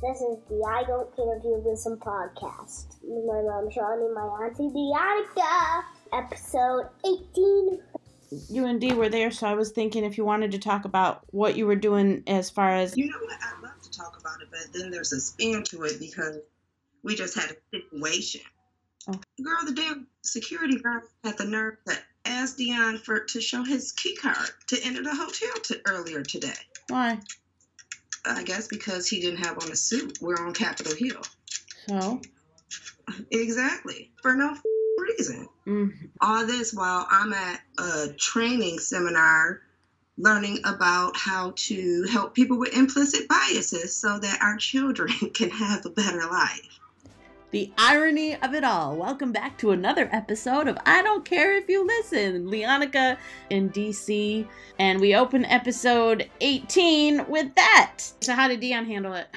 This is the I Don't Care If You Listen podcast. With my mom, Shawnee, and my auntie, Deonica. Episode 18. You and Dee were there, so I was thinking if you wanted to talk about what you were doing as far as You know what? I'd love to talk about it, but then there's a spin to it because we just had a situation. Oh. Girl, the damn security guard had the nerve to ask Dion for to show his key card to enter the hotel to, earlier today. why. I guess because he didn't have on a suit. We're on Capitol Hill. So, Exactly. For no f- reason. mm, All this while I'm at a training seminar learning about how to help people with implicit biases so that our children can have a better life. The irony of it all. Welcome back to another episode of I Don't Care If You Listen. Leonica in DC, and we open episode 18 with that. So, how did Dion handle it?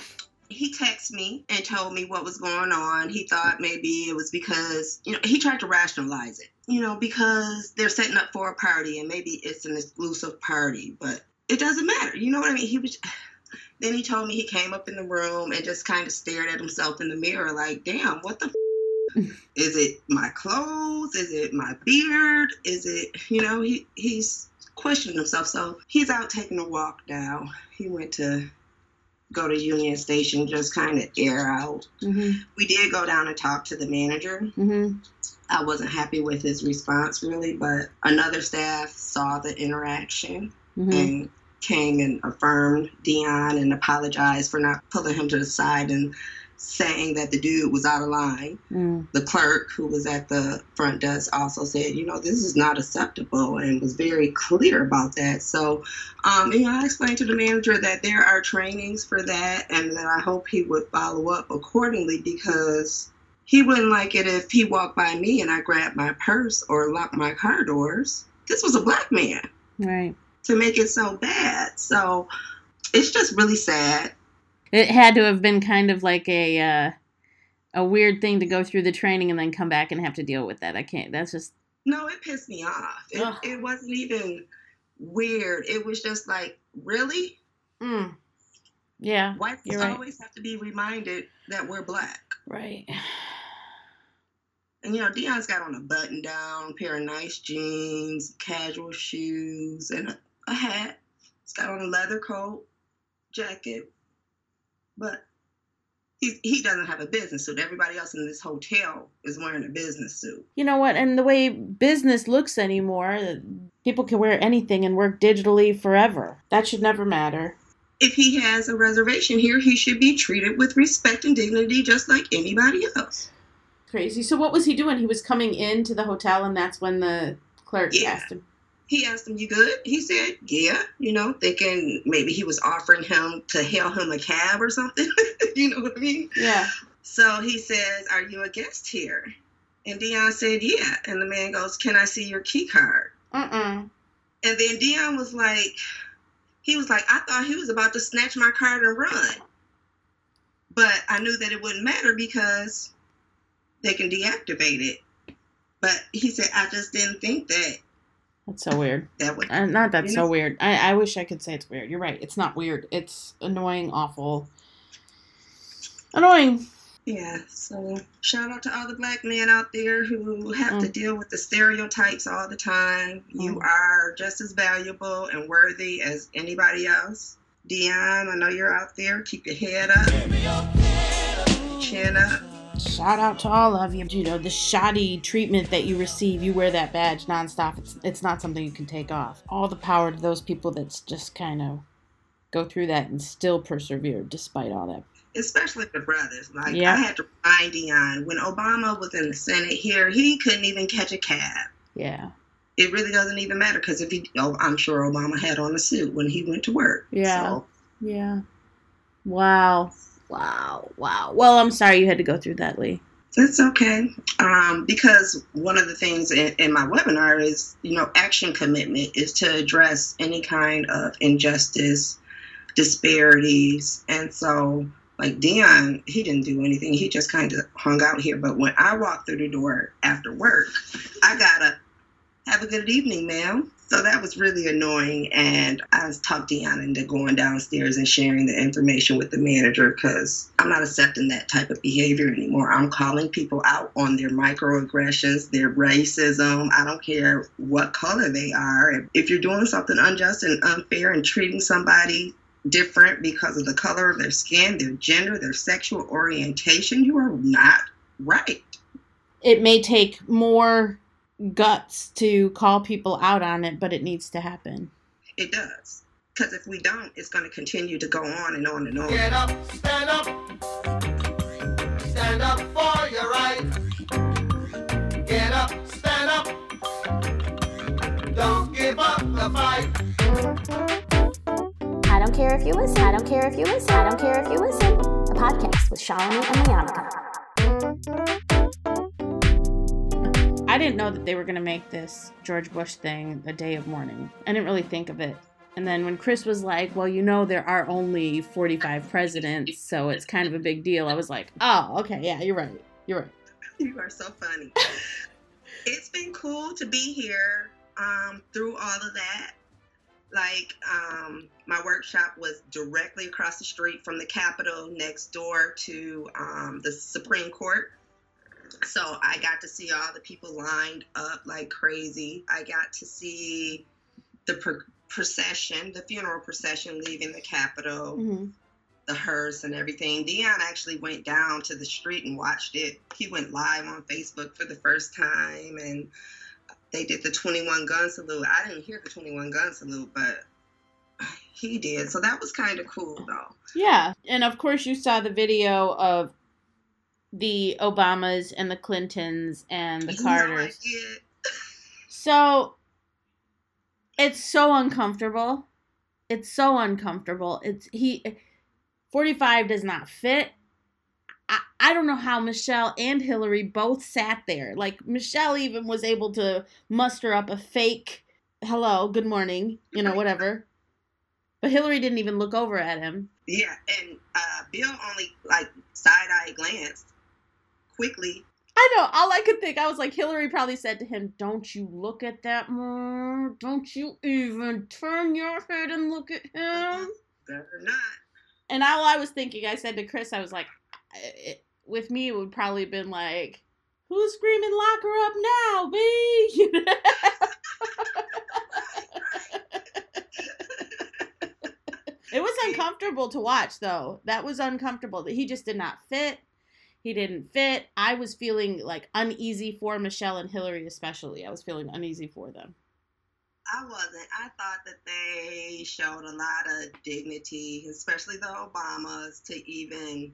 He texted me and told me what was going on. He thought maybe it was because, you know, he tried to rationalize it, you know, because they're setting up for a party and maybe it's an exclusive party, but it doesn't matter. You know what I mean? He was. Then he told me he came up in the room and just kind of stared at himself in the mirror, like, damn, what the f- is it my clothes? Is it my beard? Is it, you know, he he's questioning himself. So he's out taking a walk now. He went to go to Union Station, just kind of air out. Mm-hmm. We did go down and talk to the manager. Mm-hmm. I wasn't happy with his response really, but another staff saw the interaction Mm-hmm. and came and affirmed Dion and apologized for not pulling him to the side and saying that the dude was out of line. Mm. The clerk who was at the front desk also said, you know, this is not acceptable and was very clear about that. So, um, you know, I explained to the manager that there are trainings for that and that I hope he would follow up accordingly because he wouldn't like it if he walked by me and I grabbed my purse or locked my car doors. This was a black man Right. To make it so bad. So it's just really sad. It had to have been kind of like a uh, a weird thing to go through the training and then come back and have to deal with that. I can't. That's just No, it pissed me off. It, it wasn't even weird. It was just like, really? mm. yeah. Whites right. always have to be reminded that we're black. Right. And you know, Dion's got on a button down, pair of nice jeans, casual shoes, and a, a hat. He's got on a leather coat, jacket. But he, he doesn't have a business suit. Everybody else in this hotel is wearing a business suit. You know what? And the way business looks anymore, people can wear anything and work digitally forever. That should never matter. If he has a reservation here, he should be treated with respect and dignity just like anybody else. Crazy. So what was he doing? He was coming into the hotel, and that's when the clerk Yeah. asked him. He asked him, You good? He said, Yeah, you know, thinking maybe he was offering him to hail him a cab or something. you know what I mean? Yeah. So he says, Are you a guest here? And Dion said, Yeah. And the man goes, Can I see your key card? Uh-uh. And then Dion was like, He was like, I thought he was about to snatch my card and run. But I knew that it wouldn't matter because they can deactivate it. But he said, I just didn't think that That's so weird. that would Uh, not that's You so know- weird. I, I wish I could say it's weird. You're right. It's not weird. It's annoying, awful. Annoying. Yeah, so shout out to all the black men out there who have to Mm. deal with the stereotypes all the time. You Mm. are just as valuable and worthy as anybody else. Dion, I know you're out there. Keep your head up, chin up. Shout out to all of you. You know, the shoddy treatment that you receive, you wear that badge nonstop. It's, it's not something you can take off. All the power to those people that's just kind of go through that and still persevere despite all that. Especially the brothers. Like Yeah. I had to remind Dion when Obama was in the Senate here, he couldn't even catch a cab. Yeah. It really doesn't even matter because if he, oh, I'm sure Obama had on a suit when he went to work. Yeah. So, Yeah. Wow. Wow. Wow. Well, I'm sorry you had to go through that, Lee. It's okay. Um, because one of the things in, in my webinar is, you know, action commitment is to address any kind of injustice, disparities. And so, like Dion, he didn't do anything. He just kind of hung out here. But when I walked through the door after work, I got a have a good evening, ma'am. So that was really annoying. And I was talked Deanna into going downstairs and sharing the information with the manager because I'm not accepting that type of behavior anymore. I'm calling people out on their microaggressions, their racism. I don't care what color they are. If you're doing something unjust and unfair and treating somebody different because of the color of their skin, their gender, their sexual orientation, you are not right. It may take more guts to call people out on it, but it needs to happen. It does. Because if we don't, it's going to continue to go on and on and on. Get up, stand up. Stand up for your right. Get up, stand up. Don't give up the fight. I don't care if you listen. I don't care if you listen. I don't care if you listen. A podcast with Shalini and Lianica. I didn't know that they were going to make this George Bush thing the day of mourning. I didn't really think of it. And then when Chris was like, well, you know, there are only 45 presidents, so it's kind of a big deal, I was like, oh, okay, yeah, you're right. You're right. You are so funny. it's been cool to be here um, through all of that. Like, um, my workshop was directly across the street from the Capitol, next door to um, the Supreme Court. So I got to see all the people lined up like crazy. I got to see the pro- procession, the funeral procession leaving the Capitol, hmm the hearse and everything. Dion actually went down to the street and watched it. He went live on Facebook for the first time and they did the 21 gun salute. I didn't hear the 21 gun salute, but he did. So that was kind of cool though. Yeah. And of course, you saw the video of the Obamas and the Clintons and the You Carters. So it's so uncomfortable. It's so uncomfortable. It's he 45 does not fit. I, I don't know how Michelle and Hillary both sat there. Like Michelle even was able to muster up a fake hello, good morning, you know, whatever. But Hillary didn't even look over at him. Yeah, and uh, Bill only like side eye glanced quickly. I know. All I could think, I was like, Hillary probably said to him, "Don't you look at that man? Don't you even turn your head and look at uh-huh. him." Better not. And all I was thinking, I said to Chris, I was like, it, with me, it would probably have been like, "Who's screaming, lock her up now, B?" You know? it was uncomfortable to watch, though. That was uncomfortable. That he just did not fit. He didn't fit. I was feeling like uneasy for Michelle and Hillary, especially. I was feeling uneasy for them. I wasn't. I thought that they showed a lot of dignity, especially the Obamas, to even.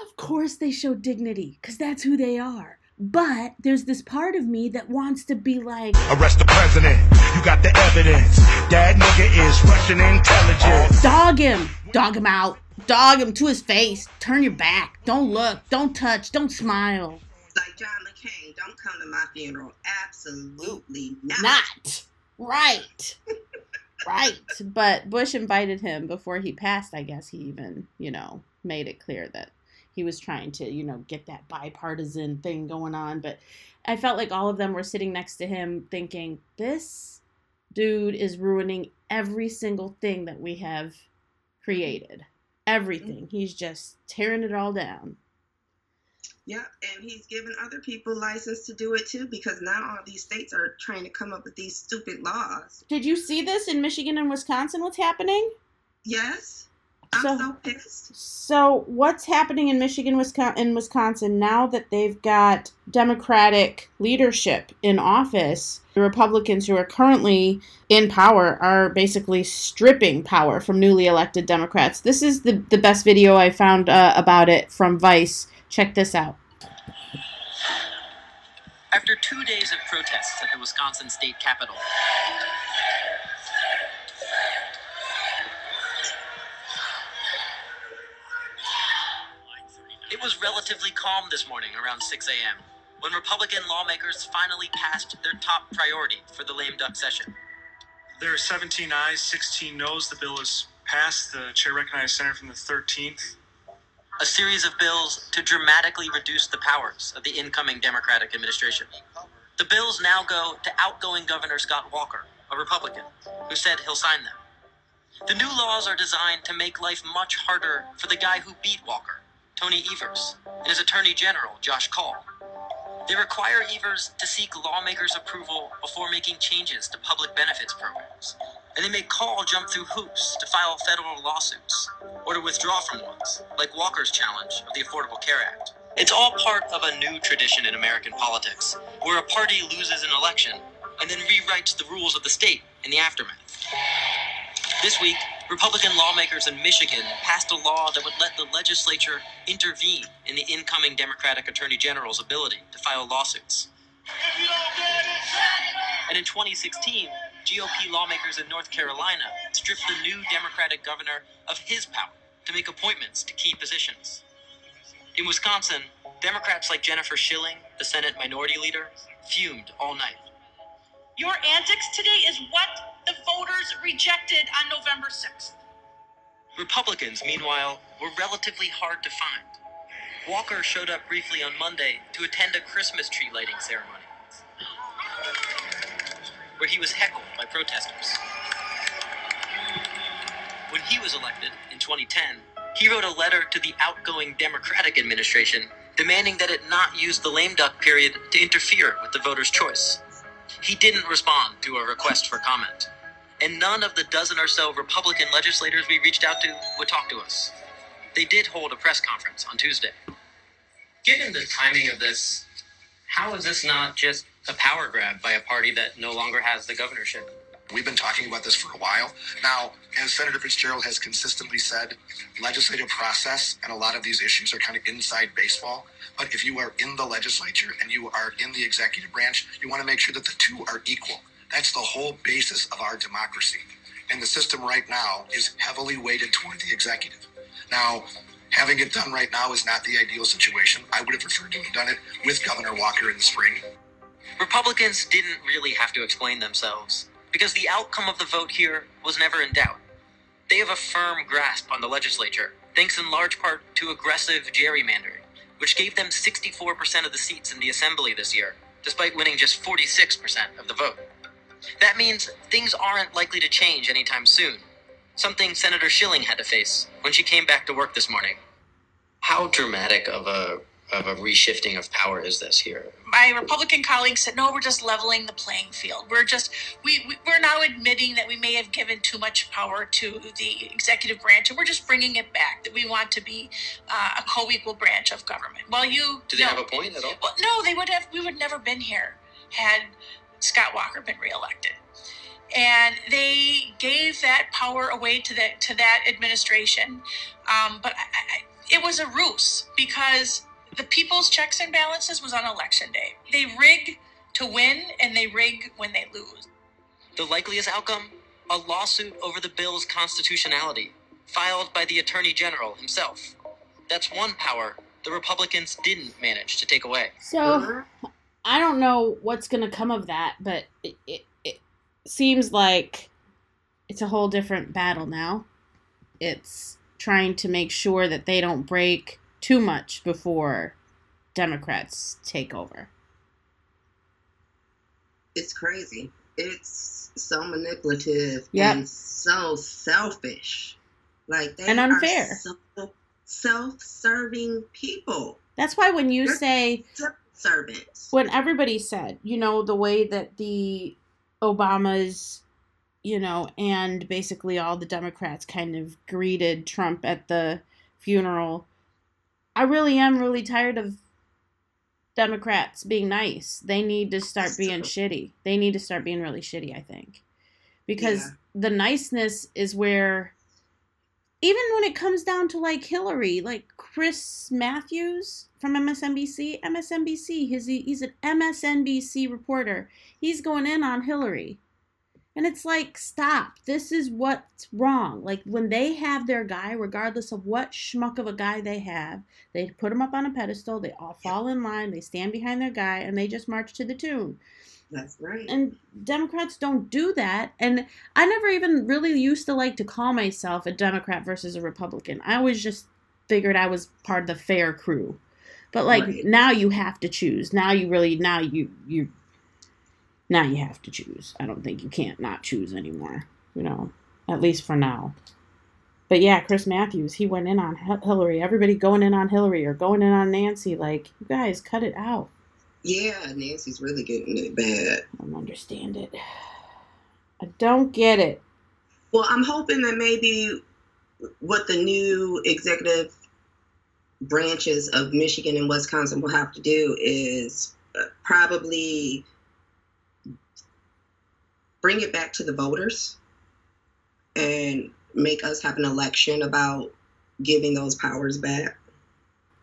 Of course, they show dignity because that's who they are. But there's this part of me that wants to be like, Arrest the president. You got the evidence. That nigga is Russian intelligence. dog him, dog him out, dog him to his face, turn your back, don't look, don't touch, don't smile. Like John McCain, don't come to my funeral. Absolutely not. Not right. right. But Bush invited him before he passed, I guess he even, you know, made it clear that he was trying to, you know, get that bipartisan thing going on. But I felt like all of them were sitting next to him thinking, this dude is ruining every single thing that we have created. Everything. Mm-hmm. He's just tearing it all down. Yep, and he's giving other people license to do it too because now all these states are trying to come up with these stupid laws. Did you see this in Michigan and Wisconsin? What's happening? Yes, I'm So- so, pissed. So, what's happening in Michigan, Wisconsin, in Wisconsin now that they've got Democratic leadership in office? The Republicans who are currently in power are basically stripping power from newly elected Democrats. This is the the best video I found uh, about it from Vice. Check this out. After two days of protests at the Wisconsin state capitol, it was relatively calm this morning around 6 a.m. when Republican lawmakers finally passed their top priority for the lame duck session. There are 17 ayes, 16 noes. The bill is passed. The chair recognizes Senator from the 13th. A series of bills to dramatically reduce the powers of the incoming Democratic administration. The bills now go to outgoing Governor Scott Walker, a Republican, who said he'll sign them. The new laws are designed to make life much harder for the guy who beat Walker, Tony Evers, and his Attorney General, Josh Kaul. They require Evers to seek lawmakers' approval before making changes to public benefits programs. And they make Kaul jump through hoops to file federal lawsuits or to withdraw from ones, like Walker's challenge of the Affordable Care Act. It's all part of a new tradition in American politics, where a party loses an election and then rewrites the rules of the state in the aftermath. This week, Republican lawmakers in Michigan passed a law that would let the legislature intervene in the incoming Democratic Attorney General's ability to file lawsuits. And in 2016, GOP lawmakers in North Carolina stripped the new Democratic governor of his power to make appointments to key positions. In Wisconsin, Democrats like Jennifer Schilling, the Senate Minority Leader, fumed all night. Your antics today is what the voters rejected on November 6th. Republicans, meanwhile, were relatively hard to find. Walker showed up briefly on Monday to attend a Christmas tree lighting ceremony, where he was heckled by protesters. When he was elected in 2010, he wrote a letter to the outgoing Democratic administration demanding that it not use the lame duck period to interfere with the voter's choice. He didn't respond to a request for comment, and none of the dozen or so Republican legislators we reached out to would talk to us. They did hold a press conference on Tuesday. Given the timing of this, how is this not just a power grab by a party that no longer has the governorship? We've been talking about this for a while. Now, as Senator Fitzgerald has consistently said, legislative process and a lot of these issues are kind of inside baseball. But if you are in the legislature and you are in the executive branch, you want to make sure that the two are equal. That's the whole basis of our democracy. And the system right now is heavily weighted toward the executive. Now, having it done right now is not the ideal situation. I would have preferred to have done it with Governor Walker in the spring. Republicans didn't really have to explain themselves because the outcome of the vote here was never in doubt. They have a firm grasp on the legislature, thanks in large part to aggressive gerrymandering, which gave them 64% of the seats in the assembly this year, despite winning just 46% of the vote. That means things aren't likely to change anytime soon, something Senator Schilling had to face when she came back to work this morning. How dramatic of a of a reshifting of power is this here? My Republican colleagues said, no, we're just leveling the playing field. We're just, we, we, we're now admitting that we may have given too much power to the executive branch and we're just bringing it back, that we want to be uh, a co equal branch of government. Well, you. Do they no. have a point at all? Well, no, they would have, we would never been here had Scott Walker been reelected. And they gave that power away to that to that administration, um, but I, I, it was a ruse because the people's checks and balances was on election day. They rig to win and they rig when they lose. The likeliest outcome? A lawsuit over the bill's constitutionality, filed by the Attorney General himself. That's one power the Republicans didn't manage to take away. So I don't know what's going to come of that, but it, it, it seems like it's a whole different battle now. It's trying to make sure that they don't break too much before Democrats take over. It's crazy. It's so manipulative Yep. and so selfish. Like they And unfair. are so self-serving people. That's why when you They're- say Servants. when everybody said, you know, the way that the Obamas, you know, and basically all the Democrats kind of greeted Trump at the funeral, I really am really tired of Democrats being nice. They need to start being shitty. They need to start being really shitty, I think. Because Yeah. the niceness is where even when it comes down to like Hillary, like Chris Matthews from MSNBC, MSNBC, he's he's an MSNBC reporter. He's going in on Hillary. And it's like, stop. This is what's wrong. Like when they have their guy, regardless of what schmuck of a guy they have, they put him up on a pedestal, they all fall in line, they stand behind their guy, and they just march to the tune That's right. and Democrats don't do that. And I never even really used to like to call myself a Democrat versus a Republican. I always just figured I was part of the fair crew. But like Right. now you have to choose. Now you really now you you now you have to choose. I don't think you can't not choose anymore. You know, at least for now. But yeah, Chris Matthews, he went in on Hillary. Everybody going in on Hillary or going in on Nancy. Like, you guys, cut it out. Yeah, Nancy's really getting it bad. I don't understand it. I don't get it. Well, I'm hoping that maybe what the new executive branches of Michigan and Wisconsin will have to do is uh, probably bring it back to the voters and make us have an election about giving those powers back.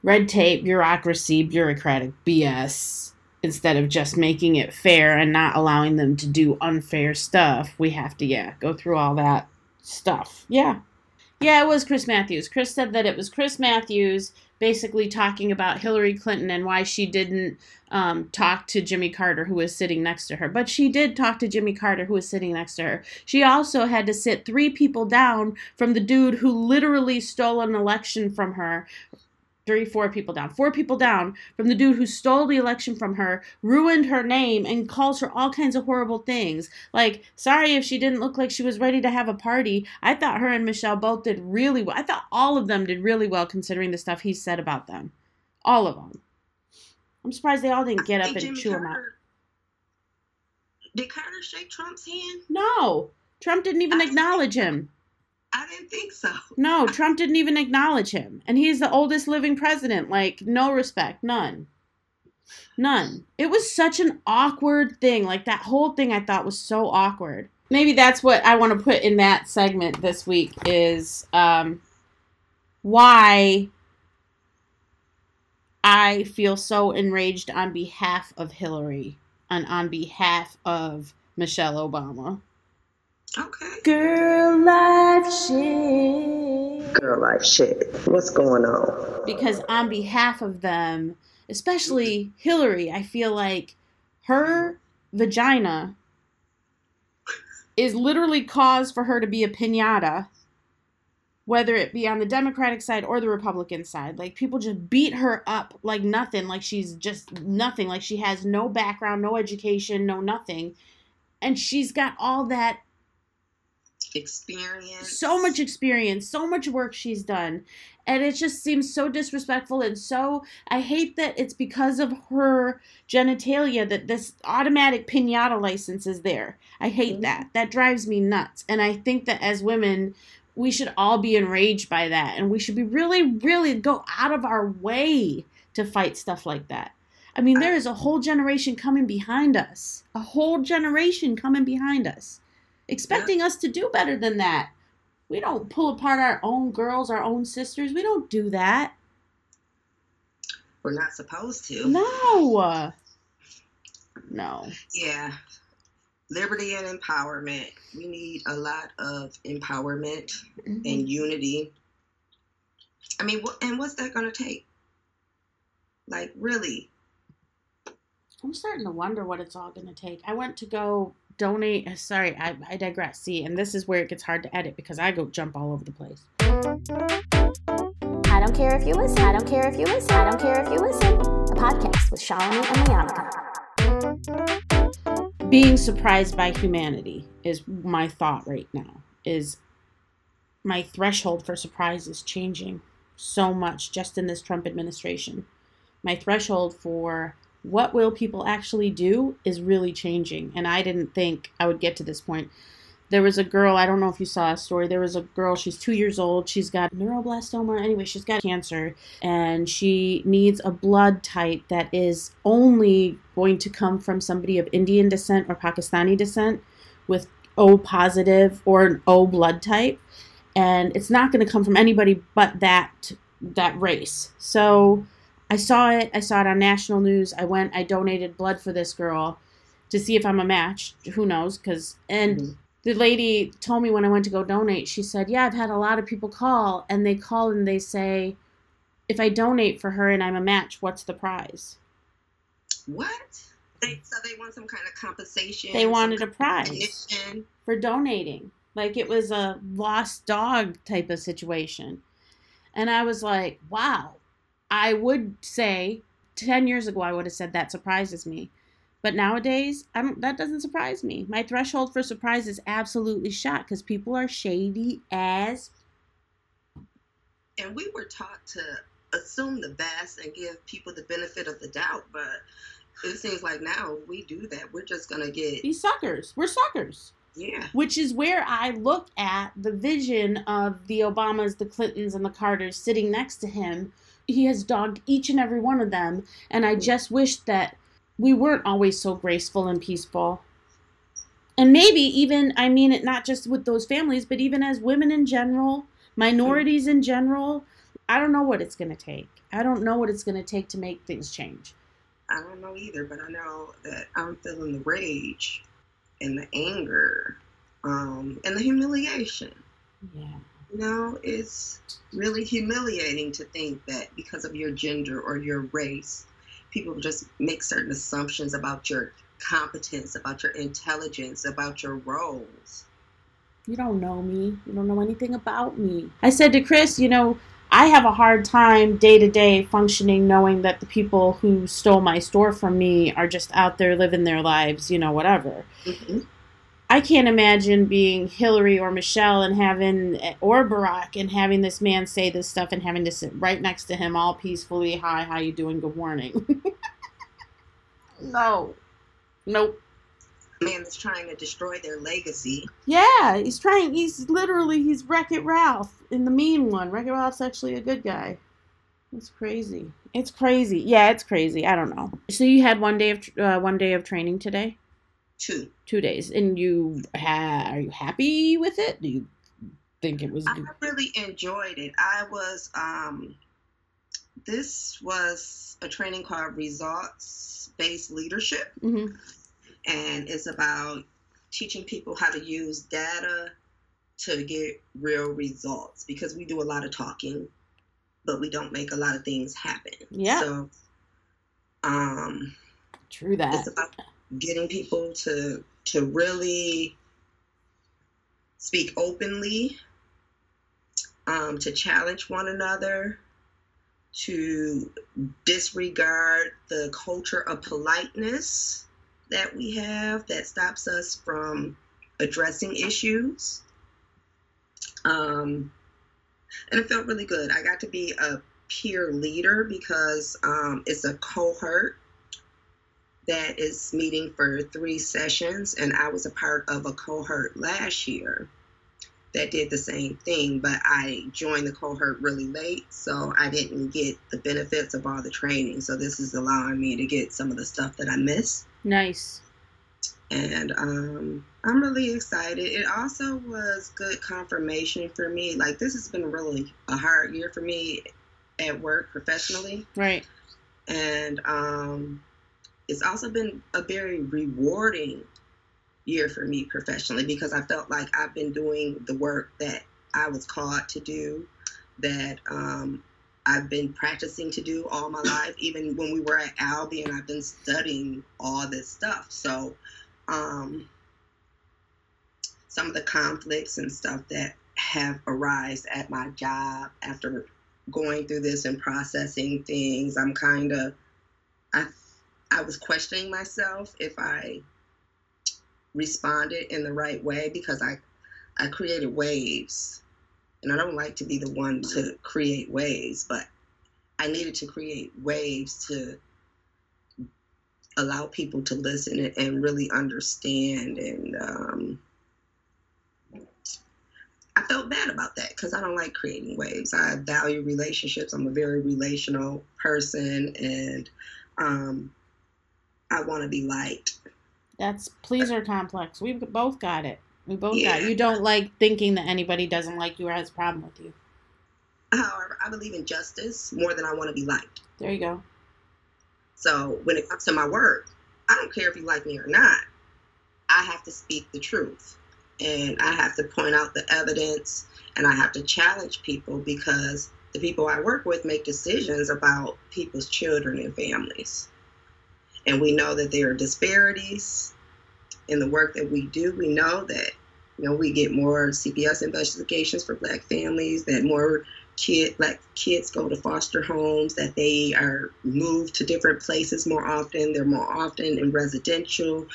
Red tape, bureaucracy, bureaucratic BS. Instead of just making it fair and not allowing them to do unfair stuff, we have to, yeah, go through all that stuff. Yeah. Yeah, it was Chris Matthews. Chris said that it was Chris Matthews basically talking about Hillary Clinton and why she didn't um, talk to Jimmy Carter, who was sitting next to her. But she did talk to Jimmy Carter, who was sitting next to her. She also had to sit three people down from the dude who literally stole an election from her three, four people down, four people down from the dude who stole the election from her, ruined her name, and calls her all kinds of horrible things. Like, sorry if she didn't look like she was ready to have a party. I thought her and Michelle both did really well. I thought all of them did really well considering the stuff he said about them. All of them. I'm surprised they all didn't get up and Jimmy chew Carter, him out. Did Carter shake Trump's hand? No. Trump didn't even acknowledge him. I didn't think so. No, Trump didn't even acknowledge him. And he's the oldest living president. Like, no respect. None. None. It was such an awkward thing. Like, that whole thing I thought was so awkward. Maybe that's what I want to put in that segment this week is um, why I feel so enraged on behalf of Hillary and on behalf of Michelle Obama. Okay. Girl life shit. Girl life shit. What's going on? Because on behalf of them, especially Hillary, I feel like her vagina is literally cause for her to be a pinata, whether it be on the Democratic side or the Republican side. Like people just beat her up like nothing, like she's just nothing, like she has no background, no education, no nothing. And she's got all that experience. So much experience, so much work she's done. And it just seems so disrespectful and so I hate that it's because of her genitalia that this automatic pinata license is there. I hate mm-hmm. that. That drives me nuts. And I think that as women, we should all be enraged by that and we should be really really go out of our way to fight stuff like that. I mean, there is a whole generation coming behind us. A whole generation coming behind us expecting yeah. us to do better than that. We don't pull apart our own girls, our own sisters. We don't do that. We're not supposed to. No. No. Yeah. Liberty and empowerment. We need a lot of empowerment mm-hmm. and unity. I mean, and what's that going to take? Like, really? I'm starting to wonder what it's all going to take. I went to go donate. Uh, sorry, I, I digress. See, and this is where it gets hard to edit because I go jump all over the place. I don't care if you listen. I don't care if you listen. I don't care if you listen. A podcast with Shalini and Liana. Being surprised by humanity is my thought right now. Is my threshold for surprise is changing so much just in this Trump administration. My threshold for what will people actually do is really changing. And I didn't think I would get to this point. There was a girl, I don't know if you saw a story. There was a girl, she's two years old. She's got neuroblastoma. Anyway, she's got cancer and she needs a blood type that is only going to come from somebody of Indian descent or Pakistani descent with O positive or an O blood type. And it's not going to come from anybody but that that race. So I saw it. I saw it on national news. I went. I donated blood for this girl to see if I'm a match. Who knows? Because and mm-hmm. the lady told me when I went to go donate. She said, "Yeah, I've had a lot of people call, and they call and they say, if I donate for her and I'm a match, what's the prize?" What? They, so they want some kind of compensation. They wanted a prize for donating, like it was a lost dog type of situation. And I was like, "Wow, I would say 10 years ago, I would have said that surprises me. But nowadays, I don't. That doesn't surprise me. My threshold for surprise is absolutely shot because people are shady as. And we were taught to assume the best and give people the benefit of the doubt, but it seems like now we do that. We're just gonna get These suckers. We're suckers. yeah. Which is where I look at the vision of the Obamas, the Clintons, and the Carters sitting next to him. He has dogged each and every one of them, and I just wish that we weren't always so graceful and peaceful. And maybe even, I mean it not just with those families, but even as women in general, minorities in general. I don't know what it's going to take. I don't know what it's going to take to make things change. I don't know either, but I know that I'm feeling the rage and the anger um, and the humiliation. Yeah. Know, it's really humiliating to think that because of your gender or your race, people just make certain assumptions about your competence, about your intelligence, about your roles. You don't know me. You don't know anything about me. I said to Chris, you know, I have a hard time day to day functioning knowing that the people who stole my store from me are just out there living their lives, you know, whatever. Mhm. I can't imagine being Hillary or Michelle and having, or Barack and having this man say this stuff and having to sit right next to him all peacefully. Hi, how you doing? Good morning. no. Nope. Man that's trying to destroy their legacy. Yeah, he's trying. He's literally he's Wreck It Ralph in the mean one. Wreck It Ralph's actually a good guy. It's crazy. It's crazy. Yeah, it's crazy. I don't know. So you had one day of uh, one day of training today, Two. Two days, and you ha- are you happy with it? Do you think it was? I really enjoyed it. I was um this was a training called results based leadership hmm and it's about teaching people how to use data to get real results because we do a lot of talking but we don't make a lot of things happen. Yeah. So um True that. it's about getting people to to really speak openly um, to challenge one another to disregard the culture of politeness that we have that stops us from addressing issues. Um, and it felt really good. I got to be a peer leader because um, it's a cohort that is meeting for three sessions, and I was a part of a cohort last year that did the same thing, but I joined the cohort really late, so I didn't get the benefits of all the training. So this is allowing me to get some of the stuff that I missed, Nice. and um, I'm really excited. It also was good confirmation for me. Like this has been really a hard year for me at work professionally Right. and um, it's also been a very rewarding year for me professionally because I felt like I've been doing the work that I was called to do, that um, I've been practicing to do all my life. Even when we were at Albion, I've been studying all this stuff. So, um, some of the conflicts and stuff that have arisen at my job after going through this and processing things, I'm kind of, I, I was questioning myself if I responded in the right way because I, I created waves, and I don't like to be the one to create waves, but I needed to create waves to allow people to listen and, really understand and um, I felt bad about that because I don't like creating waves. I value relationships. I'm a very relational person, and um, I want to be liked. That's pleaser complex. We both got it. We both got Yeah. it. You don't like thinking that anybody doesn't like you or has a problem with you. However, I believe in justice more than I want to be liked. There you go. So when it comes to my work, I don't care if you like me or not. I have to speak the truth, and I have to point out the evidence, and I have to challenge people because the people I work with make decisions about people's children and families. And we know that there are disparities in the work that we do. We know that you know, we get more CPS investigations for black families, that more kid black kids go to foster homes, that they are moved to different places more often. They're more often in residential.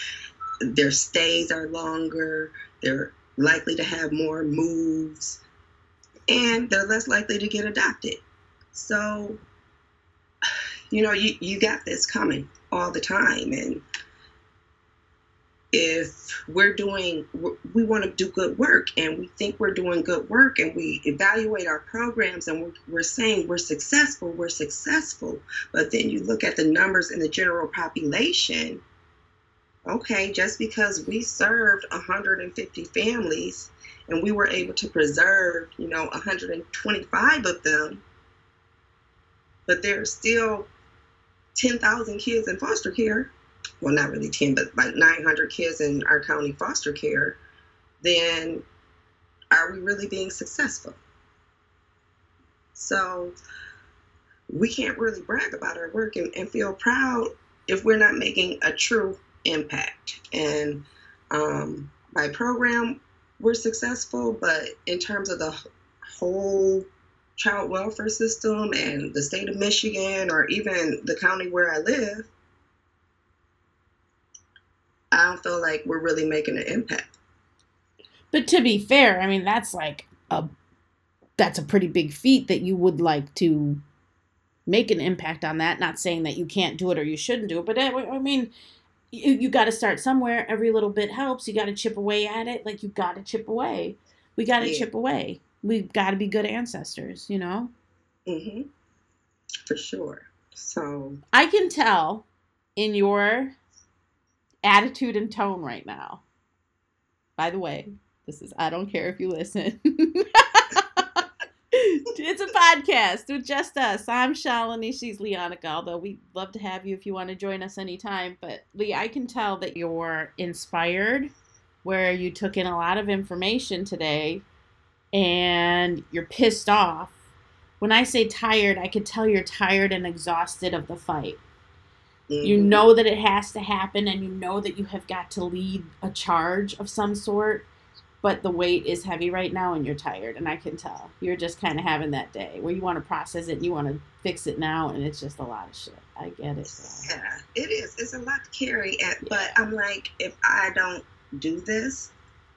Their stays are longer. They're likely to have more moves, and they're less likely to get adopted. So, you know, you, you got this coming all the time. And if we're doing, we want to do good work and we think we're doing good work and we evaluate our programs and we're, we're saying we're successful, we're successful. But then you look at the numbers in the general population. Okay, just because we served 150 families and we were able to preserve, you know, 125 of them, but there's still 10,000 kids in foster care well, not really 10, but like 900 kids in our county foster care, then are we really being successful? So we can't really brag about our work and, and feel proud if we're not making a true impact. And um, by program, we're successful, but in terms of the whole child welfare system and the state of Michigan or even the county where I live, I don't feel like we're really making an impact. But to be fair, I mean that's like a that's a pretty big feat that you would like to make an impact on that. Not saying that you can't do it or you shouldn't do it, but uh, I, mean, you, you got to start somewhere. Every little bit helps. You got to chip away at it. Like you got to chip away. We got to yeah. chip away. We've got to be good ancestors, you know. Mhm. For sure. So I can tell in your attitude and tone right now. By the way, this is I don't care if you listen. it's a podcast with just us. I'm Shalini. She's Leonica. Although we'd love to have you if you want to join us anytime. But Lee, I can tell that you're inspired, where you took in a lot of information today, and you're pissed off. When I say tired, I could tell you're tired and exhausted of the fight. Mm-hmm. You know that it has to happen and you know that you have got to lead a charge of some sort, but the weight is heavy right now and you're tired. And I can tell. You're just kind of having that day where you want to process it and you want to fix it now, and it's just a lot of shit. I get it. Yeah, it is. It's a lot to carry. At, yeah. But I'm like, if I don't do this,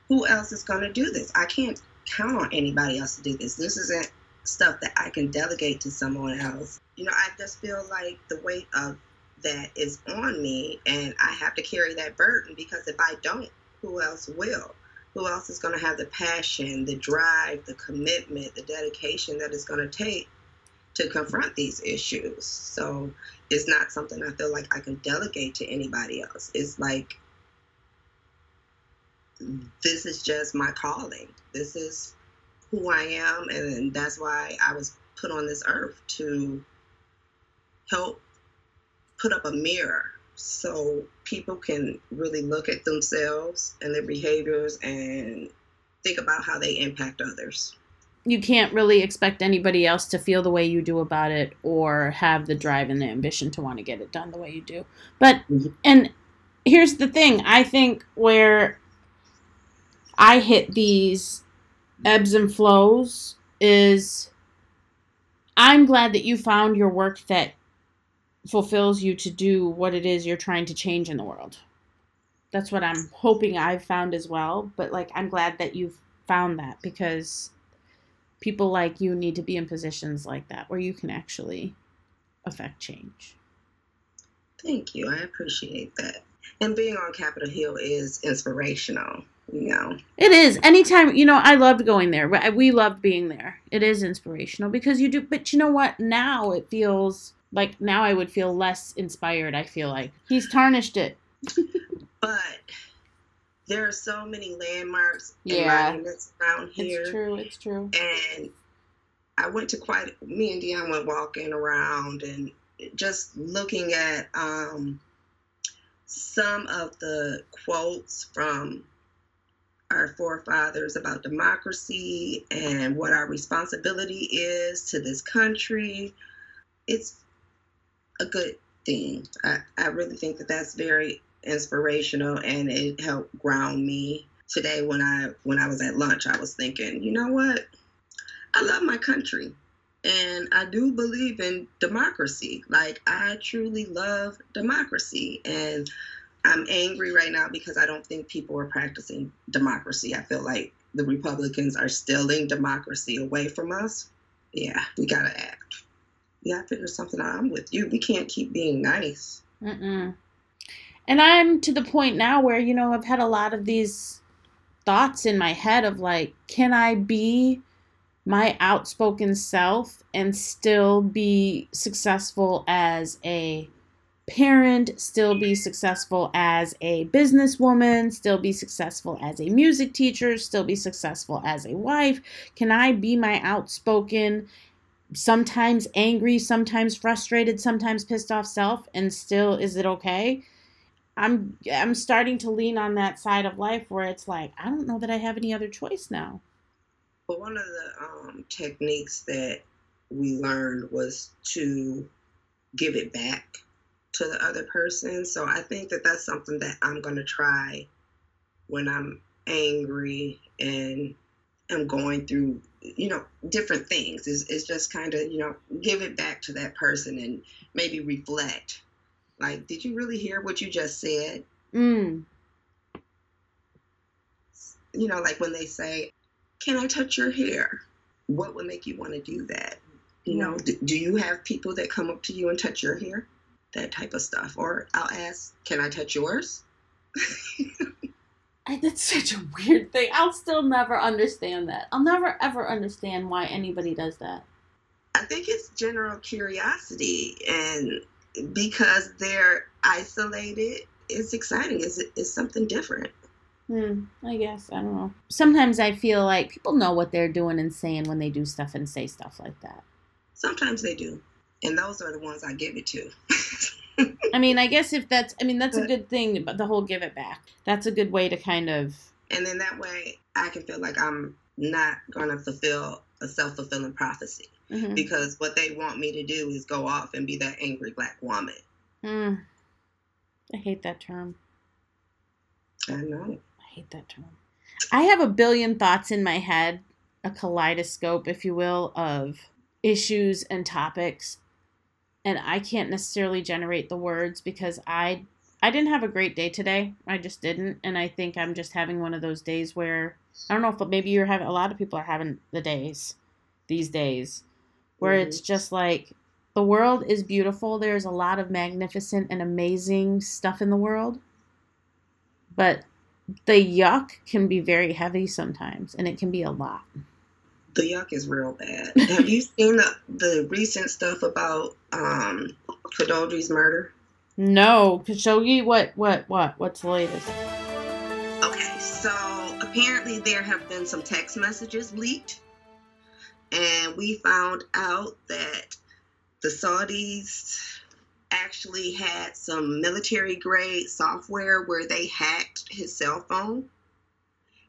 who else is going to do this? I can't count on anybody else to do this. This isn't stuff that I can delegate to someone else. You know, I just feel like the weight of that is on me and I have to carry that burden because if I don't, who else will? Who else is going to have the passion, the drive, the commitment, the dedication that it's going to take to confront these issues? So it's not something I feel like I can delegate to anybody else. It's like this is just my calling. This is who I am, and that's why I was put on this earth to help put up a mirror so people can really look at themselves and their behaviors and think about how they impact others. You can't really expect anybody else to feel the way you do about it or have the drive and the ambition to want to get it done the way you do. But, mm-hmm. and here's the thing I think where I hit these ebbs and flows is I'm glad that you found your work that fulfills you to do what it is you're trying to change in the world. That's what I'm hoping I've found as well. But like, I'm glad that you've found that because people like you need to be in positions like that where you can actually affect change. Thank you. I appreciate that. And being on Capitol Hill is inspirational. Know, it is. Anytime, you know, I loved going there. We loved being there. It is inspirational because you do. But you know what? Now it feels like now I would feel less inspired. I feel like he's tarnished it. but there are so many landmarks yeah. and monuments around here. It's true. It's true. And I went to quite. Me and Dion went walking around and just looking at um, some of the quotes from our forefathers about democracy and what our responsibility is to this country. It's a good thing. I, I really think that that's very inspirational and it helped ground me today when I when I was at lunch, I was thinking, you know what? I love my country. And I do believe in democracy. Like I truly love democracy. And I'm angry right now because I don't think people are practicing democracy. I feel like the Republicans are stealing democracy away from us. Yeah, we gotta act. We gotta figure something out. I'm with you. We can't keep being nice. Mm-mm. And I'm to the point now where, you know, I've had a lot of these thoughts in my head of like, can I be my outspoken self and still be successful as a parent, still be successful as a businesswoman, still be successful as a music teacher, still be successful as a wife? Can I be my outspoken, sometimes angry, sometimes frustrated, sometimes pissed off self and still is it okay? I'm I'm starting to lean on that side of life where it's like I don't know that I have any other choice now. But one of the um, techniques that we learned was to give it back to the other person. So I think that that's something that I'm going to try when I'm angry and I'm going through, you know, different things. It's, it's just kind of, you know, give it back to that person and maybe reflect. Like, did you really hear what you just said? Mm. You know, like when they say, Can I touch your hair? What would make you want to do that? You know, do, do you have people that come up to you and touch your hair? That type of stuff. Or I'll ask, Can I touch yours? I, that's such a weird thing. I'll still never understand that. I'll never ever understand why anybody does that. I think it's general curiosity, and because they're isolated, it's exciting. It's, it's something different. Hmm, I guess. I don't know. Sometimes I feel like people know what they're doing and saying when they do stuff and say stuff like that. Sometimes they do. And those are the ones I give it to. I mean, I guess if that's, I mean, that's a good thing, but the whole give it back. That's a good way to kind of. And then that way I can feel like I'm not going to fulfill a self fulfilling prophecy. Mhm. Because what they want me to do is go off and be that angry black woman. Hmm. I hate that term. I know. I hate that term. I have a billion thoughts in my head, a kaleidoscope, if you will, of issues and topics. And I can't necessarily generate the words because I I didn't have a great day today. I just didn't. And I think I'm just having one of those days where I don't know if maybe you're having a lot of people are having the days these days where it's mm-hmm. just like the world is beautiful. There's a lot of magnificent and amazing stuff in the world. But the yuck can be very heavy sometimes and it can be a lot. The yuck is real bad. Have you seen the, the recent stuff about um, murder? No, Khashoggi, what, what, what, what's the latest? Okay, so apparently there have been some text messages leaked, and we found out that the Saudis actually had some military grade software where they hacked his cell phone.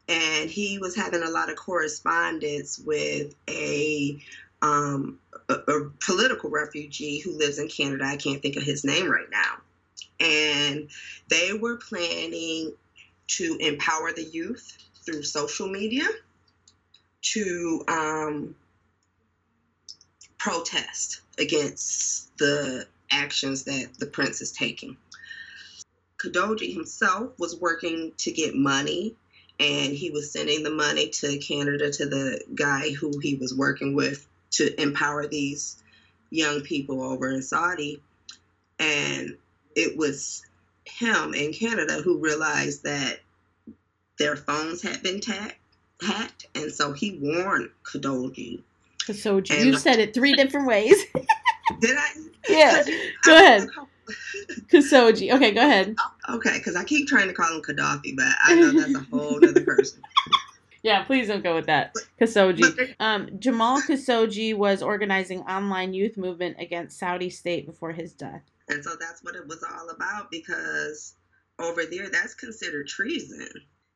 And he was having a lot of correspondence with a, um, a, a political refugee who lives in Canada. I can't think of his name right now. And they were planning to empower the youth through social media to um, protest against the actions that the prince is taking. Kadoji himself was working to get money and he was sending the money to Canada to the guy who he was working with to empower these young people over in Saudi. And it was him in Canada who realized that their phones had been ta- hacked. And so he warned Kadoji. And- You said it three different ways. Did I? yeah, go ahead. Khashoggi. Okay, go ahead. Okay, because I keep trying to call him Gaddafi, but I know that's a whole other person. Yeah, please don't go with that. Khashoggi. Um, Jamal Khashoggi was organizing online youth movement against Saudi state before his death. And so that's what it was all about because over there, that's considered treason.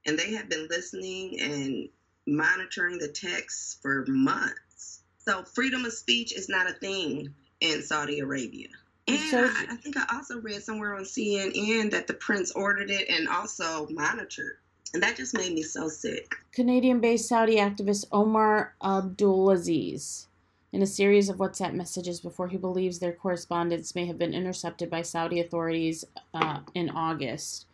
And they have been listening and monitoring the texts for months. So freedom of speech is not a thing in Saudi Arabia. And So- I, I think I also read somewhere on CNN that the prince ordered it and also monitored And that just made me so sick. Canadian based Saudi activist Omar Abdulaziz in a series of WhatsApp messages before he believes their correspondence may have been intercepted by Saudi authorities uh, in August.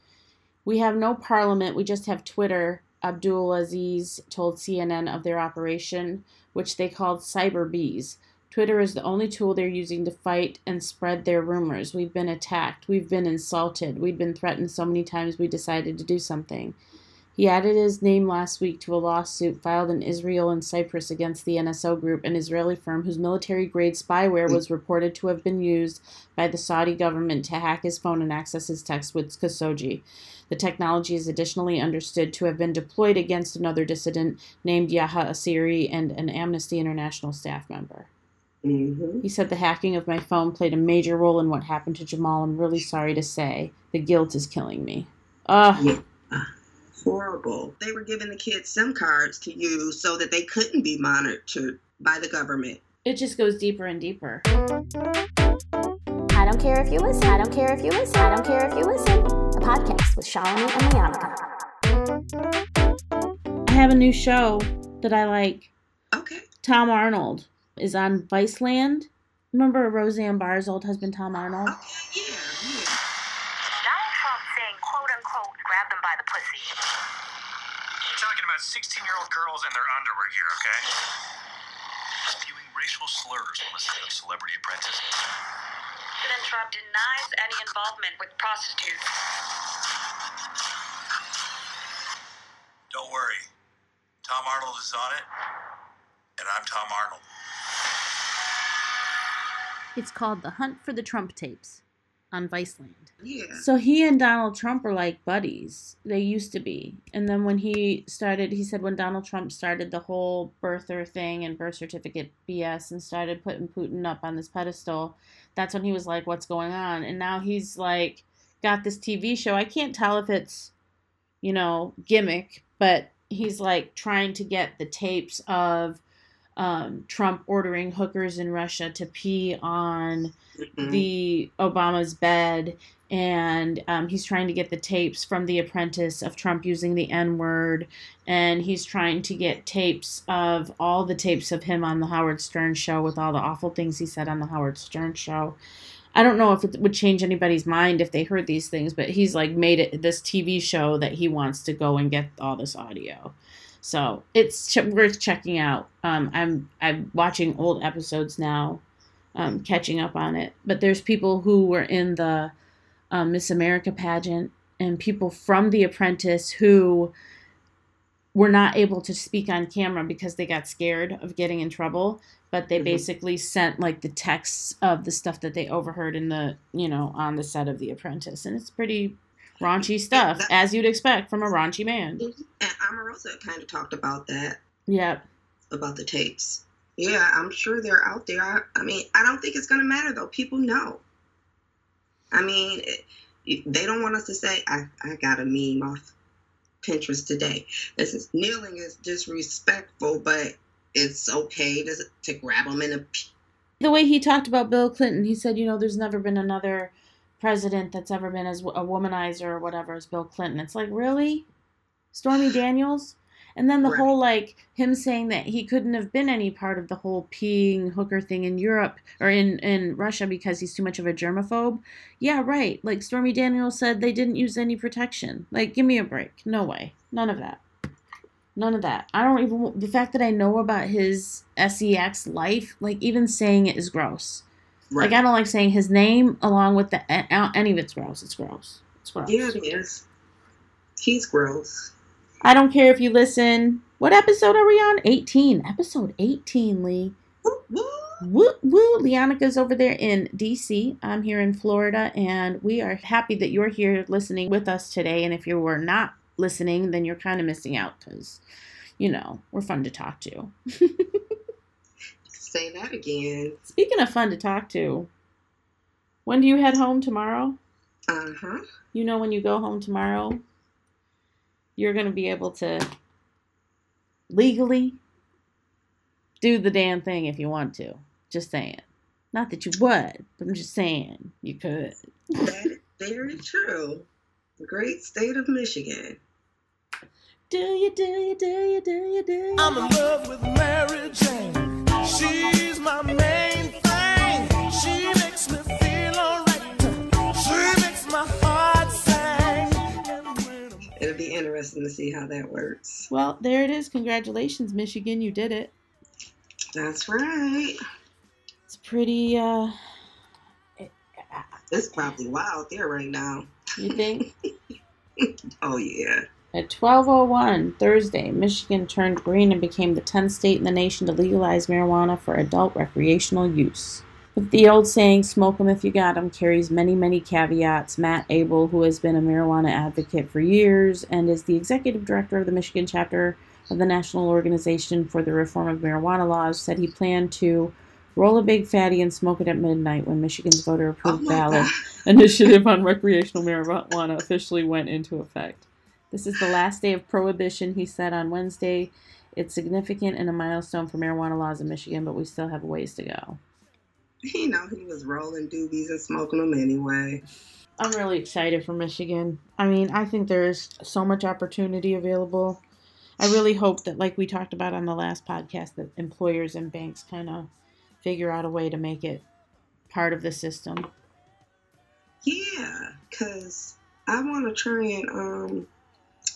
We have no parliament, we just have Twitter. Abdulaziz told CNN of their operation, which they called Cyber Bees. Twitter is the only tool they're using to fight and spread their rumors. We've been attacked. We've been insulted. We've been threatened so many times we decided to do something. He added his name last week to a lawsuit filed in Israel and Cyprus against the NSO Group, an Israeli firm whose military grade spyware was reported to have been used by the Saudi government to hack his phone and access his texts with Khashoggi. The technology is additionally understood to have been deployed against another dissident named Yahya Assiri and an Amnesty International staff member. Mm-hmm. He said the hacking of my phone played a major role in what happened to Jamal. I'm really sorry to say. The guilt is killing me. Ugh. Yeah. Horrible. They were giving the kids SIM cards to use so that they couldn't be monitored by the government. It just goes deeper and deeper. I don't care if you listen. I don't care if you listen. I don't care if you listen. A podcast with Shalini and Mayanika. I have a new show that I like. Okay. Tom Arnold is on Viceland. Remember Roseanne Barr's old husband, Tom Arnold? Oh, okay, yeah, yeah. Donald Trump saying, quote unquote, grab them by the pussy. We're talking about 16 year old girls in their underwear here, okay? Spewing racial slurs on the set of Celebrity Apprentice. President Trump denies any involvement with prostitutes. Don't worry. Tom Arnold is on it, and I'm Tom Arnold. It's called The Hunt for the Trump Tapes on Viceland. Yeah. So he and Donald Trump are like buddies. They used to be. And then when he started, he said when Donald Trump started the whole birther thing and birth certificate BS and started putting Putin up on this pedestal, that's when he was like, what's going on? And now he's like, got this TV show. I can't tell if it's, you know, gimmick, but he's like trying to get the tapes of um, Trump ordering hookers in Russia to pee on Mm-mm. the Obama's bed, and um, he's trying to get the tapes from The Apprentice of Trump using the N word, and he's trying to get tapes of all the tapes of him on the Howard Stern show with all the awful things he said on the Howard Stern show. I don't know if it would change anybody's mind if they heard these things, but he's like made it this TV show that he wants to go and get all this audio. So it's ch- worth checking out. Um, I'm I'm watching old episodes now, um, catching up on it. But there's people who were in the um, Miss America pageant and people from The Apprentice who were not able to speak on camera because they got scared of getting in trouble. But they Mhm. basically sent like the texts of the stuff that they overheard in the you know on the set of The Apprentice, and it's pretty raunchy stuff that- as you'd expect from a raunchy man. And Omarosa kind of talked about that, Yep. about the tapes. Yeah, I'm sure they're out there. I, I mean, I don't think it's going to matter, though. People know. I mean, it, it- they don't want us to say, I, I got a meme off Pinterest today. This is kneeling is disrespectful, but it's okay to, to grab them in a. the way he talked about Bill Clinton, he said, you know, there's never been another president that's ever been as a womanizer or whatever as Bill Clinton. It's like, really? Stormy Daniels? And then the Right. whole, like, him saying that he couldn't have been any part of the whole peeing hooker thing in Europe or in, in Russia because he's too much of a germaphobe. Yeah, right. Like, Stormy Daniels said they didn't use any protection. Like, give me a break. No way. None of that. None of that. I don't even. The fact that I know about his sex life, like even saying it is gross. Right. Like I don't like saying his name along with the any of it's gross. It's gross. It's gross. yeah, it is. He's gross. I don't care if you listen. What episode are we on? 18. Episode 18, Lee. Mm-hmm. Woo, woo. Woo woo. Leonica's over there in DC. I'm here in Florida, and we are happy that you're here listening with us today. And if you were not listening, then you're kind of missing out because, you know, we're fun to talk to. Say that again. Speaking of fun to talk to, when do you head home tomorrow? Uh huh. You know, when you go home tomorrow, you're going to be able to legally do the damn thing if you want to. Just saying. Not that you would, but I'm just saying you could. That is very true. The great state of Michigan. Do you, do you, do you, do you, do you? I'm in love with Mary Jane. She's my main thing. She makes me feel alright. She makes my heart sing. It'll be interesting to see how that works. Well, there it is. Congratulations, Michigan. You did it. That's right. It's pretty, uh, It's probably wild there right now. you think? Oh yeah. At 12:01 Thursday, Michigan turned green and became the 10th state in the nation to legalize marijuana for adult recreational use. But the old saying, smoke 'em if you got 'em, carries many, many caveats. Matt Abel, who has been a marijuana advocate for years and is the executive director of the Michigan chapter of the National Organization for the Reform of Marijuana Laws, said he planned to roll a big fatty and smoke it at midnight when Michigan's voter approved oh ballot initiative on recreational marijuana officially went into effect. This is the last day of prohibition, he said on Wednesday. It's significant and a milestone for marijuana laws in Michigan, but we still have a ways to go. You know, he was rolling doobies and smoking them anyway. I'm really excited for Michigan. I mean, I think there's so much opportunity available. I really hope that, like we talked about on the last podcast, that employers and banks kind of figure out a way to make it part of the system. Yeah, because I want to try and um,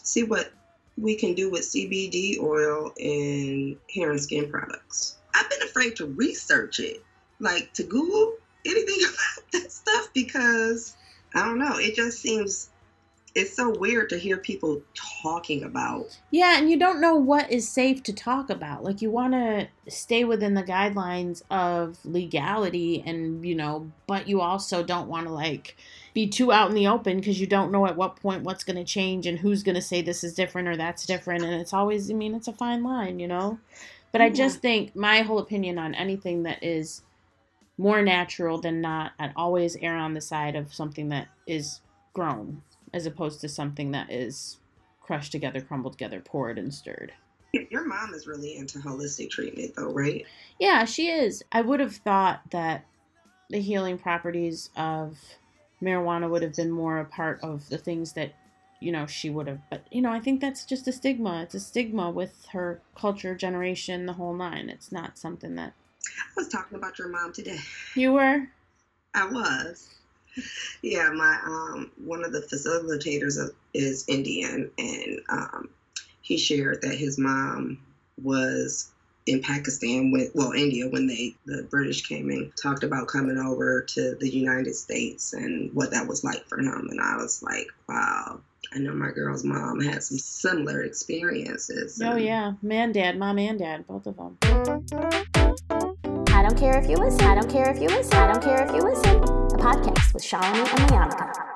see what we can do with CBD oil and hair and skin products. I've been afraid to research it, like to Google anything about that stuff because I don't know. It just seems it's so weird to hear people talking about. Yeah, and you don't know what is safe to talk about. Like you want to stay within the guidelines of legality and, you know, but you also don't want to like be too out in the open because you don't know at what point what's going to change and who's going to say this is different or that's different and it's always I mean, it's a fine line, you know. But I just think my whole opinion on anything that is more natural than not, I'd always err on the side of something that is grown as opposed to something that is crushed together, crumbled together, poured, and stirred. Your mom is really into holistic treatment, though, right? Yeah, she is. I would have thought that the healing properties of marijuana would have been more a part of the things that, you know, she would have. But, you know, I think that's just a stigma. It's a stigma with her culture, generation, the whole nine. It's not something that. I was talking about your mom today. You were? I was. Yeah, my um one of the facilitators of- is Indian, and um, he shared that his mom was in Pakistan when well India when they the British came and talked about coming over to the United States and what that was like for him, and I was like, wow. I know my girl's mom had some similar experiences. Oh, yeah. Man, dad, mom, and dad, both of them. I don't care if you listen. I don't care if you listen. I don't care if you listen. A podcast with Shalini and Leonica.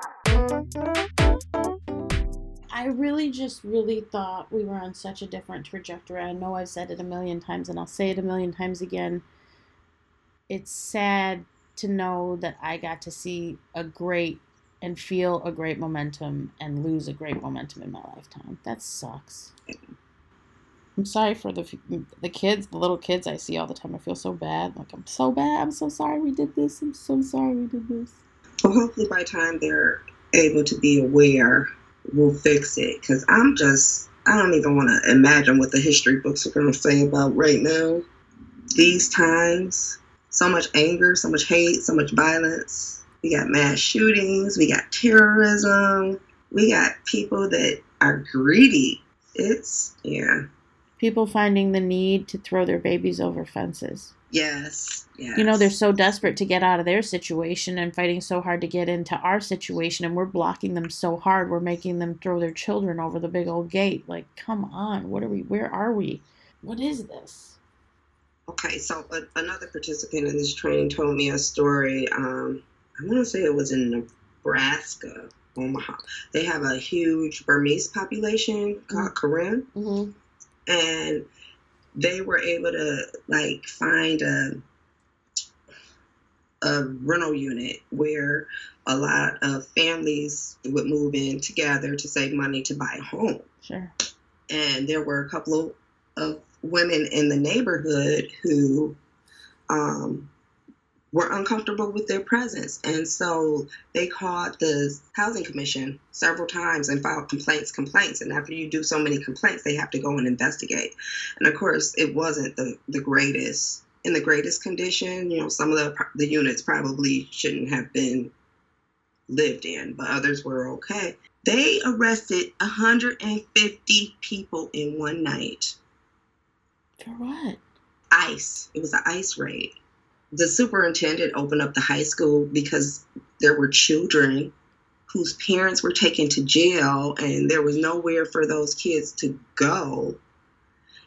I really just really thought we were on such a different trajectory. I know I've said it a million times and I'll say it a million times again. It's sad to know that I got to see a great and feel a great momentum and lose a great momentum in my lifetime. That sucks. I'm sorry for the the kids, the little kids I see all the time. I feel so bad. Like I'm so bad. I'm so sorry we did this. I'm so sorry we did this. Well, hopefully by the time they're able to be aware, we'll fix it. Because I'm just, I don't even want to imagine what the history books are going to say about right now. These times, so much anger, so much hate, so much violence. We got mass shootings, we got terrorism, we got people that are greedy. It's, yeah. People finding the need to throw their babies over fences. Yes. Yes. You know, they're so desperate to get out of their situation and fighting so hard to get into our situation, and we're blocking them so hard. We're making them throw their children over the big old gate. Like, come on, what are we? Where are we? What is this? Okay, so a, another participant in this training told me a story. Um, I want to say it was in Nebraska, Omaha. They have a huge Burmese population called Karen, Mm-hmm. And they were able to like find a a rental unit where a lot of families would move in together to save money to buy a home Sure. and there were a couple of, of women in the neighborhood who um, were uncomfortable with their presence. And so they called the housing commission several times and filed complaints, complaints. And after you do so many complaints, they have to go and investigate. And of course, it wasn't the, the greatest, in the greatest condition. You know, some of the, the units probably shouldn't have been lived in, but others were okay. They arrested 150 people in one night. For what? ICE. It was an ICE raid the superintendent opened up the high school because there were children whose parents were taken to jail and there was nowhere for those kids to go.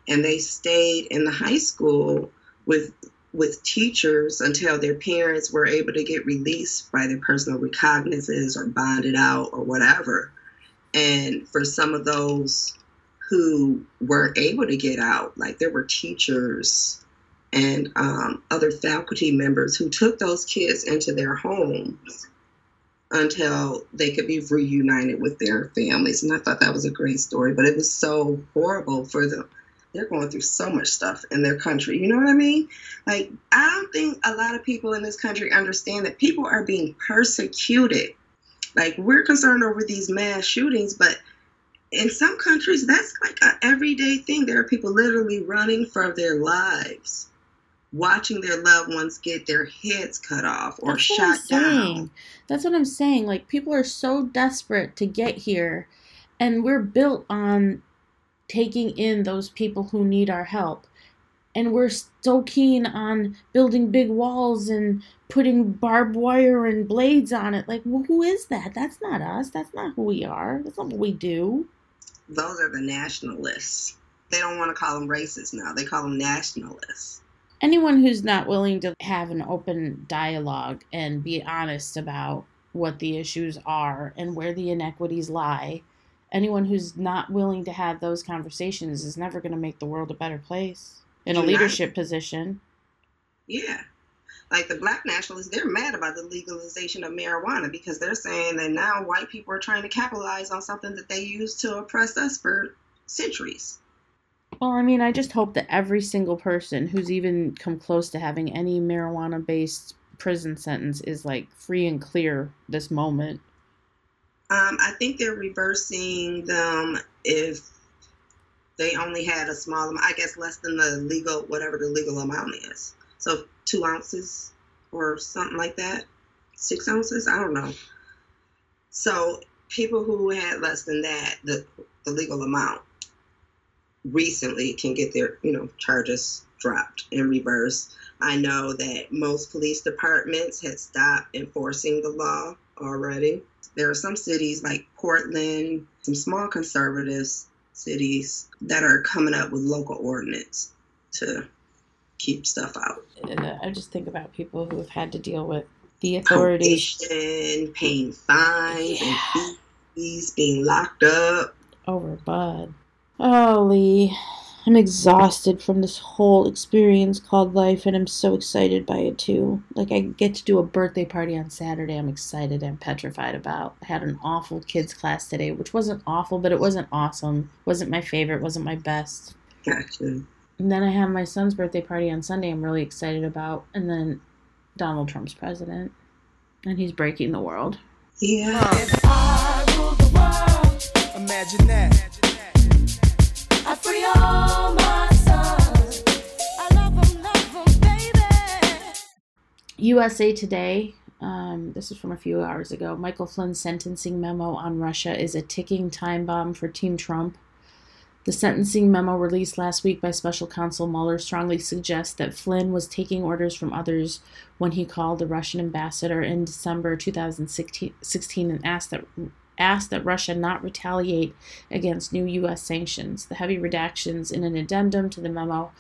And they stayed in the high school with with teachers until their parents were able to get released by their personal recognizances or bonded out or whatever. And for some of those who weren't able to get out like there were teachers and um, other faculty members who took those kids into their homes until they could be reunited with their families. And I thought that was a great story, but it was so horrible for them. They're going through so much stuff in their country. You know what I mean? Like, I don't think a lot of people in this country understand that people are being persecuted. Like, we're concerned over these mass shootings, but in some countries, that's like an everyday thing. There are people literally running for their lives watching their loved ones get their heads cut off or That's shot down. That's what I'm saying. Like people are so desperate to get here and we're built on taking in those people who need our help. And we're so keen on building big walls and putting barbed wire and blades on it. Like, well, who is that? That's not us. That's not who we are. That's not what we do. Those are the nationalists. They don't want to call them racists now. They call them nationalists anyone who's not willing to have an open dialogue and be honest about what the issues are and where the inequities lie, anyone who's not willing to have those conversations is never going to make the world a better place in a leadership position. Yeah. Like the black nationalists, they're mad about the legalization of marijuana because they're saying that now white people are trying to capitalize on something that they used to oppress us for centuries. Well, I mean, I just hope that every single person who's even come close to having any marijuana based prison sentence is like free and clear this moment. Um, I think they're reversing them if they only had a small amount, I guess less than the legal, whatever the legal amount is. So two ounces or something like that, six ounces, I don't know. So people who had less than that, the, the legal amount, recently can get their you know charges dropped in reverse. I know that most police departments had stopped enforcing the law already. There are some cities like Portland, some small conservative cities that are coming up with local ordinance to keep stuff out. I just think about people who have had to deal with the authorities Probation, paying fines yeah. and fees, being locked up over bud. Oh, Lee, I'm exhausted from this whole experience called life, and I'm so excited by it too. Like, I get to do a birthday party on Saturday. I'm excited and petrified about. I had an awful kids class today, which wasn't awful, but it wasn't awesome. wasn't my favorite. wasn't my best. Gotcha. And then I have my son's birthday party on Sunday. I'm really excited about, and then Donald Trump's president, and he's breaking the world. Yeah. Imagine that. USA Today. Um, this is from a few hours ago. Michael Flynn's sentencing memo on Russia is a ticking time bomb for Team Trump. The sentencing memo released last week by special counsel Mueller strongly suggests that Flynn was taking orders from others when he called the Russian ambassador in December 2016 and asked that asked that Russia not retaliate against new U.S. sanctions. The heavy redactions in an addendum to the memo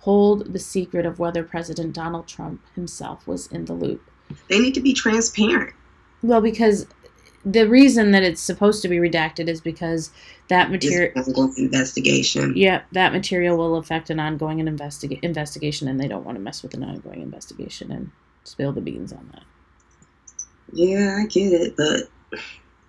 hold the secret of whether President Donald Trump himself was in the loop. They need to be transparent. Well, because the reason that it's supposed to be redacted is because that material investigation. Yeah, that material will affect an ongoing investiga- investigation, and they don't want to mess with an ongoing investigation and spill the beans on that. Yeah, I get it, but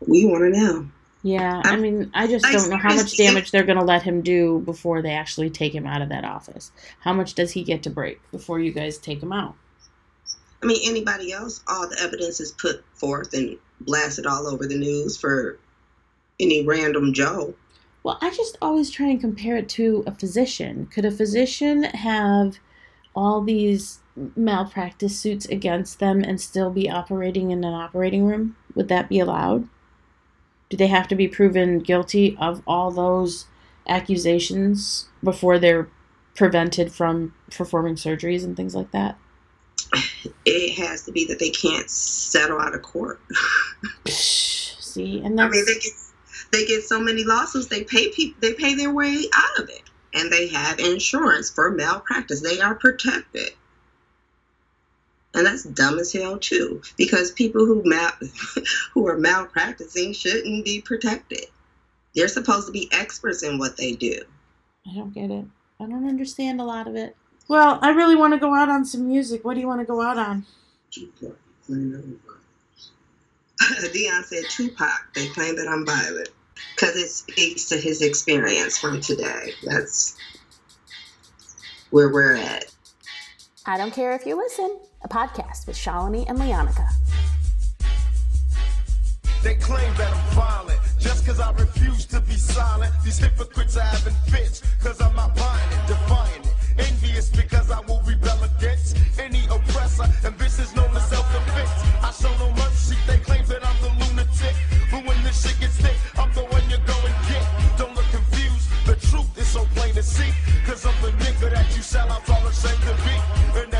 we want to know. Yeah, I mean, I just don't know how much damage they're going to let him do before they actually take him out of that office. How much does he get to break before you guys take him out? I mean, anybody else, all the evidence is put forth and blasted all over the news for any random Joe. Well, I just always try and compare it to a physician. Could a physician have all these malpractice suits against them and still be operating in an operating room? Would that be allowed? Do they have to be proven guilty of all those accusations before they're prevented from performing surgeries and things like that? It has to be that they can't settle out of court. See, and I mean, they get they get so many lawsuits. They pay people. They pay their way out of it, and they have insurance for malpractice. They are protected, and that's dumb as hell too. Because people who mal who are malpracticing shouldn't be protected. They're supposed to be experts in what they do. I don't get it. I don't understand a lot of it. Well, I really want to go out on some music. What do you want to go out on? Dion said Tupac. They claim that I'm violent because it speaks to his experience from today. That's where we're at. I Don't Care If You Listen, a podcast with Shalini and Leonica. They claim that I'm violent just because I refuse to be silent. These hypocrites because I'm not buying it, defying it. Envious because I will rebel against any oppressor, and this is known as self defense. I show no mercy, they claim that I'm the lunatic. But when this shit gets thick, I'm the one you're going get. Don't look confused, the truth is so plain to see. Cause I'm the nigga that you sell out, all to be. And